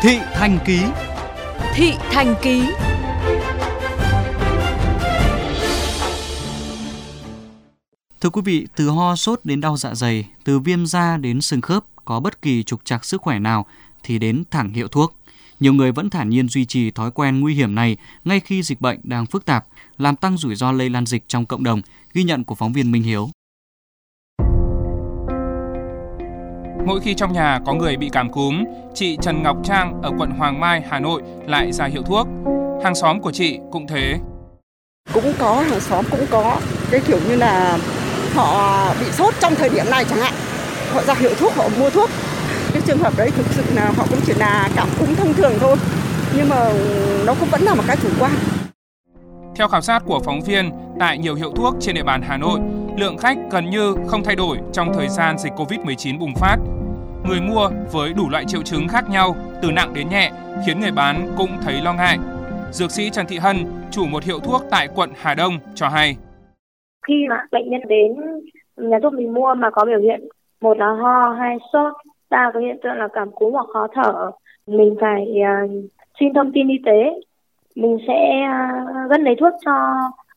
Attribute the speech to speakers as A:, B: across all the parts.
A: Thị Thành Ký
B: Thị Thành Ký
A: Thưa quý vị, từ ho sốt đến đau dạ dày, từ viêm da đến sưng khớp, có bất kỳ trục trặc sức khỏe nào thì đến thẳng hiệu thuốc. Nhiều người vẫn thản nhiên duy trì thói quen nguy hiểm này ngay khi dịch bệnh đang phức tạp, làm tăng rủi ro lây lan dịch trong cộng đồng, ghi nhận của phóng viên Minh Hiếu.
C: Mỗi khi trong nhà có người bị cảm cúm, chị Trần Ngọc Trang ở quận Hoàng Mai, Hà Nội lại ra hiệu thuốc. Hàng xóm của chị cũng thế.
D: Cũng có, hàng xóm cũng có. Cái kiểu như là họ bị sốt trong thời điểm này chẳng hạn. Họ ra hiệu thuốc, họ mua thuốc. Cái trường hợp đấy thực sự là họ cũng chỉ là cảm cúm thông thường thôi. Nhưng mà nó cũng vẫn là một cái chủ quan.
C: Theo khảo sát của phóng viên, tại nhiều hiệu thuốc trên địa bàn Hà Nội, lượng khách gần như không thay đổi trong thời gian dịch Covid-19 bùng phát. Người mua với đủ loại triệu chứng khác nhau, từ nặng đến nhẹ, khiến người bán cũng thấy lo ngại. Dược sĩ Trần Thị Hân, chủ một hiệu thuốc tại quận Hà Đông cho hay.
E: Khi mà bệnh nhân đến nhà thuốc mình mua mà có biểu hiện một là ho hay sốt, ba có hiện tượng là cảm cúm hoặc khó thở, mình phải uh, xin thông tin y tế mình sẽ à, uh, gân lấy thuốc cho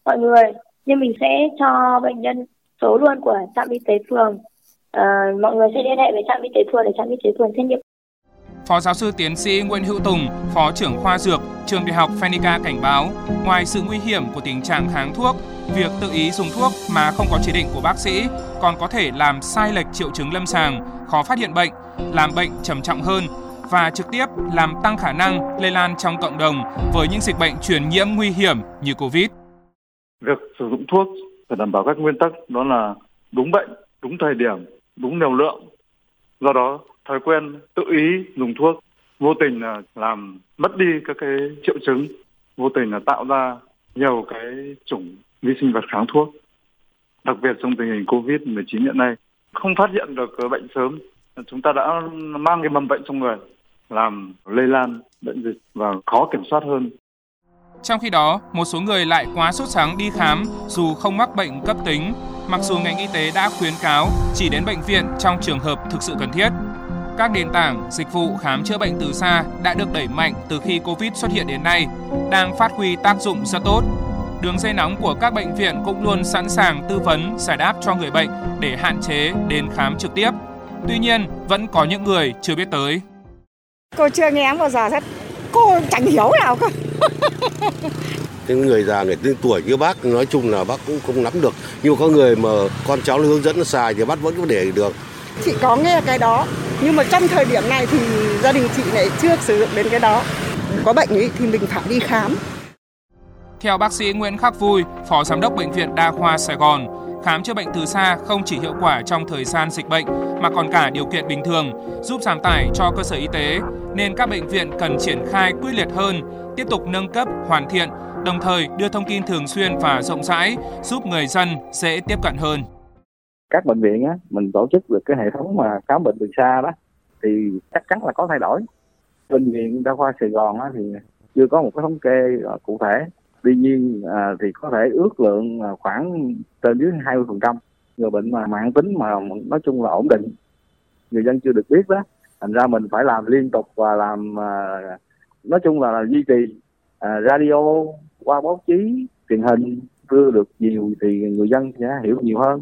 E: mọi người nhưng mình sẽ cho bệnh nhân số luôn của trạm y tế phường à, mọi người sẽ liên hệ với trạm y tế phường để trạm y tế phường xét nghiệm
C: Phó giáo sư tiến sĩ Nguyễn Hữu Tùng, Phó trưởng khoa dược, trường đại học Phenica cảnh báo, ngoài sự nguy hiểm của tình trạng kháng thuốc, việc tự ý dùng thuốc mà không có chỉ định của bác sĩ còn có thể làm sai lệch triệu chứng lâm sàng, khó phát hiện bệnh, làm bệnh trầm trọng hơn và trực tiếp làm tăng khả năng lây lan trong cộng đồng với những dịch bệnh truyền nhiễm nguy hiểm như Covid.
F: Việc sử dụng thuốc phải đảm bảo các nguyên tắc đó là đúng bệnh, đúng thời điểm, đúng liều lượng. Do đó, thói quen tự ý dùng thuốc vô tình là làm mất đi các cái triệu chứng, vô tình là tạo ra nhiều cái chủng vi sinh vật kháng thuốc. Đặc biệt trong tình hình Covid-19 hiện nay, không phát hiện được bệnh sớm, chúng ta đã mang cái mầm bệnh trong người, làm lây lan bệnh dịch và khó kiểm soát hơn.
C: Trong khi đó, một số người lại quá sốt sáng đi khám dù không mắc bệnh cấp tính, mặc dù ngành y tế đã khuyến cáo chỉ đến bệnh viện trong trường hợp thực sự cần thiết. Các nền tảng dịch vụ khám chữa bệnh từ xa đã được đẩy mạnh từ khi Covid xuất hiện đến nay, đang phát huy tác dụng rất tốt. Đường dây nóng của các bệnh viện cũng luôn sẵn sàng tư vấn, giải đáp cho người bệnh để hạn chế đến khám trực tiếp. Tuy nhiên, vẫn có những người chưa biết tới.
D: Cô chưa nghe bao giờ hết, cô chẳng hiểu nào cơ.
G: Những người già người tên tuổi như bác nói chung là bác cũng không nắm được. Nhưng mà có người mà con cháu hướng dẫn nó xài thì bác vẫn có để được.
D: Chị có nghe cái đó, nhưng mà trong thời điểm này thì gia đình chị lại chưa sử dụng đến cái đó. Có bệnh ý thì mình phải đi khám.
C: Theo bác sĩ Nguyễn Khắc Vui, Phó Giám đốc Bệnh viện Đa khoa Sài Gòn, khám chữa bệnh từ xa không chỉ hiệu quả trong thời gian dịch bệnh mà còn cả điều kiện bình thường, giúp giảm tải cho cơ sở y tế, nên các bệnh viện cần triển khai quyết liệt hơn, tiếp tục nâng cấp, hoàn thiện, đồng thời đưa thông tin thường xuyên và rộng rãi, giúp người dân dễ tiếp cận hơn.
H: Các bệnh viện á, mình tổ chức được cái hệ thống mà khám bệnh từ xa đó thì chắc chắn là có thay đổi. Bệnh viện Đa khoa Sài Gòn á, thì chưa có một cái thống kê à, cụ thể tuy nhiên à, thì có thể ước lượng khoảng trên dưới 20 phần trăm người bệnh mà mạng tính mà nói chung là ổn định người dân chưa được biết đó thành ra mình phải làm liên tục và làm à, nói chung là, là duy trì à, radio qua báo chí truyền hình, đưa được nhiều thì người dân sẽ hiểu nhiều hơn.